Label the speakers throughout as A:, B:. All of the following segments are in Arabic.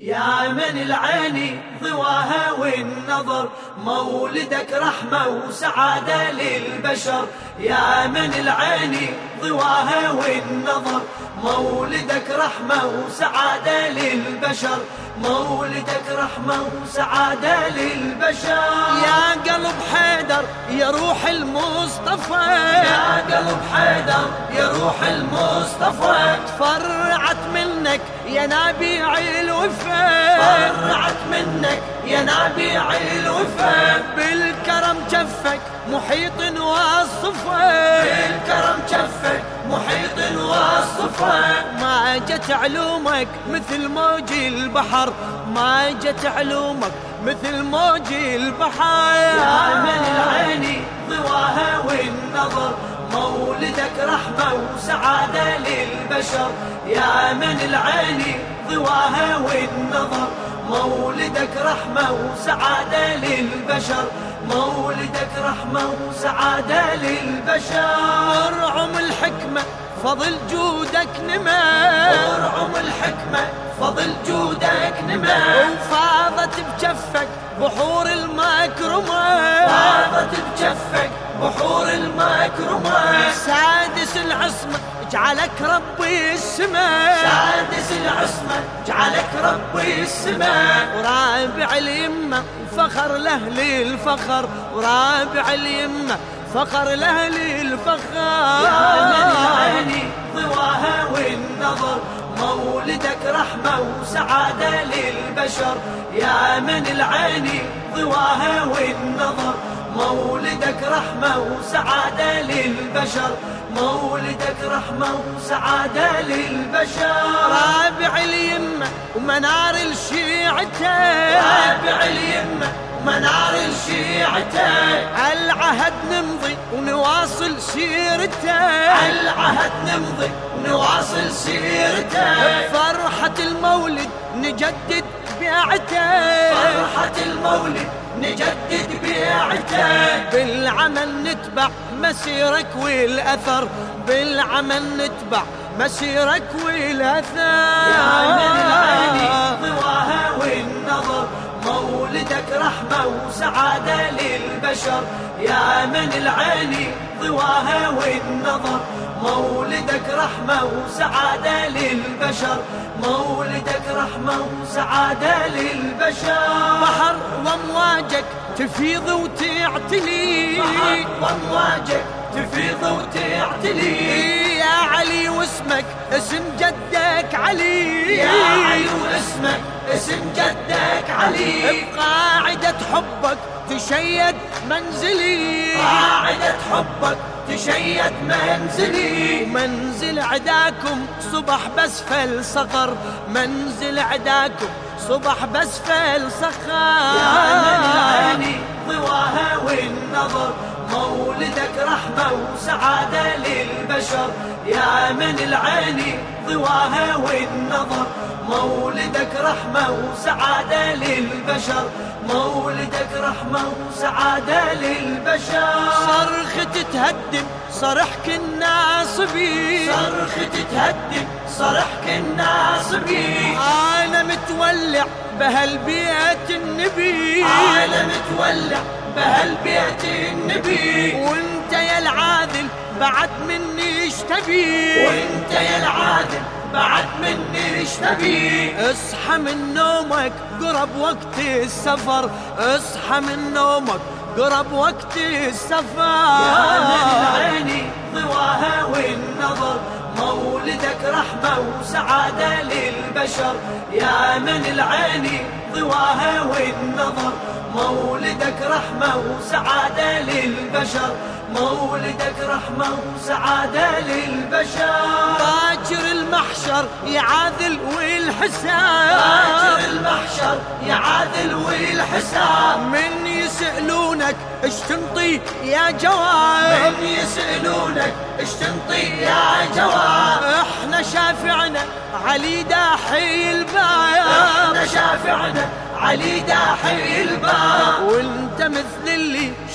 A: يا من العين ضواها والنظر مولدك رحمة وسعادة للبشر. يا من العين ضواها والنظر مولدك رحمة وسعادة للبشر. مولدك رحمة وسعادة للبشر.
B: يا قلب حيدر يا روح المصطفى.
A: يا قلب حيدر يا روح المصطفى.
B: تفرعت منك يا نبيع الوفا
A: فرعت منك يا نبيع الوفا
B: بالكرم جفك محيط والصفا
A: بالكرم جفك محيط والصفا
B: ما جت علومك مثل موج البحر. ما جت علومك مثل موج البحر.
A: يا من العين ضواها والنظر. مولدك رحمة وسعادة للبشر. يا من العين ضواها والنظر. مولدك رحمة وسعادة للبشر. مولدك رحمة وسعادة للبشر.
B: ارعم الحكمة فضل جودك نما
A: ارعم الحكمة فضل جودك نما
B: وفاضت بجفك بحور المكرمة
A: فاضت بجفك المكرمة
B: سادس العصمة جعلك ربي السماء.
A: سادس العصمة جعلك ربي السماء.
B: ورابع اليمة وفخر لأهل الفخر. ورابع اليمة فخر لأهل الفخر.
A: يا من العين ضواها والنظر مولدك رحمة وسعادة للبشر. يا من العين ضواها والنظر مولدك رحمة وسعادة للبشر. مولدك رحمة وسعادة للبشر.
B: رابع اليمة ومنار الشيعته
A: رابع اليمة منار الشيعته
B: العهد نمضي ونواصل سيرته.
A: العهد نمضي ونواصل سيرته.
B: فرحة المولد نجدد بيعته.
A: فرحة المولد نجدد بيعته
B: بالعمل نتبع مسيرك والأثر. بالعمل نتبع مسيرك والأثر.
A: يا من العين ضواها والنظر. مولدك رحمة وسعادة للبشر. يا من العين ضواها والنظر. مولدك رحمة وسعادة للبشر. مولدك رحمة وسعادة للبشر.
B: بحر وامواجك تفيض وتعتلي.
A: بحر وامواجك تفيض وتعتلي.
B: يا علي واسمك اسم جدك علي.
A: يا علي واسمك اسم جدك علي.
B: بقاعدة حبك تشيد منزلي.
A: قاعدة حبك تشيد منزلي.
B: منزل عداكم صبح بسفل صخر. منزل عداكم صبح بسفل صخر.
A: يا من العين ضواها والنظر مولدك رحمة وسعادة للبشر. يا من العين ضواها والنظر مولدك رحمة وسعادة للبشر. مولدك رحمة وسعادة للبشر.
B: صرخة تهدم صرحك الناصبي
A: صرخة تهدم صرحك الناصبي
B: أنا متولع بهالبيت النبي.
A: عالم تولع بهالبيت النبي.
B: وانت يا العادل بعد مني إيش تبي؟
A: وانت يا العادل بعد مني إيش تبي
B: اصحى من نومك قرب وقت السفر. اصحى من نومك قرب وقت السفر.
A: يا من العين ضواها والنظر مولدك رحمة وسعادة للبشر. يا من العين ضواها والنظر مولدك رحمة وسعادة للبشر. مولدك رحمة وسعادة للبشر.
B: المحشر يعادل والحساب.
A: المحشر يعادل والحساب.
B: من يسألونك إيش تنطي يا جواب.
A: من يسألونك إيش تنطي يا جواب.
B: إحنا شافعنا علي داحي الباب.
A: إحنا شافعنا علي داحي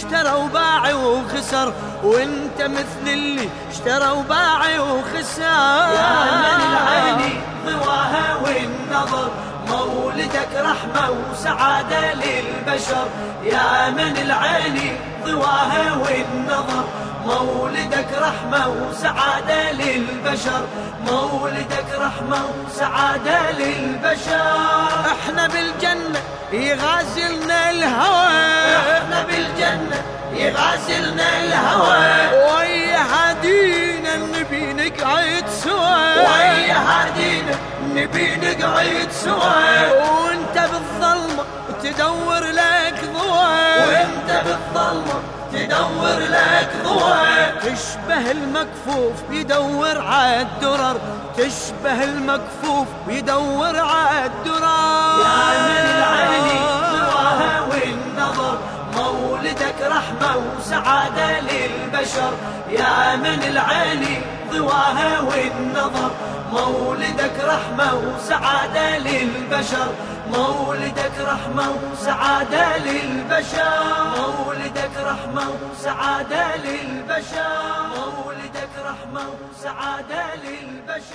B: اشترى وباع وخسر وانت مثل اللي اشترى وباع وخسر.
A: يا من العين ضواها والنظر مولدك رحمة وسعادة للبشر. يا من العين ضواها والنظر مولدك رحمة وسعادة للبشر. مولدك رحمة وسعادة للبشر. إحنا بالجنة يغازلنا الهوى. إحنا بالجنة يغازلنا الهوى. ويا هدينا النبي نقعد سوا. ويا هدينا نبي نقعد سوا. وانت بالظلمة تدور لك ضوى. وانت بالظلمة تدور لك ضوى. تشبه المكفوف يدور عالدرر تشبه المكفوف يدور عالدرر يا من العين وسعادة للبشر يا من العين ضواها والنظر. مولدك رحمة وسعادة للبشر. مولدك رحمة وسعادة للبشر. مولدك رحمة وسعادة للبشر. مولدك رحمة وسعادة للبشر.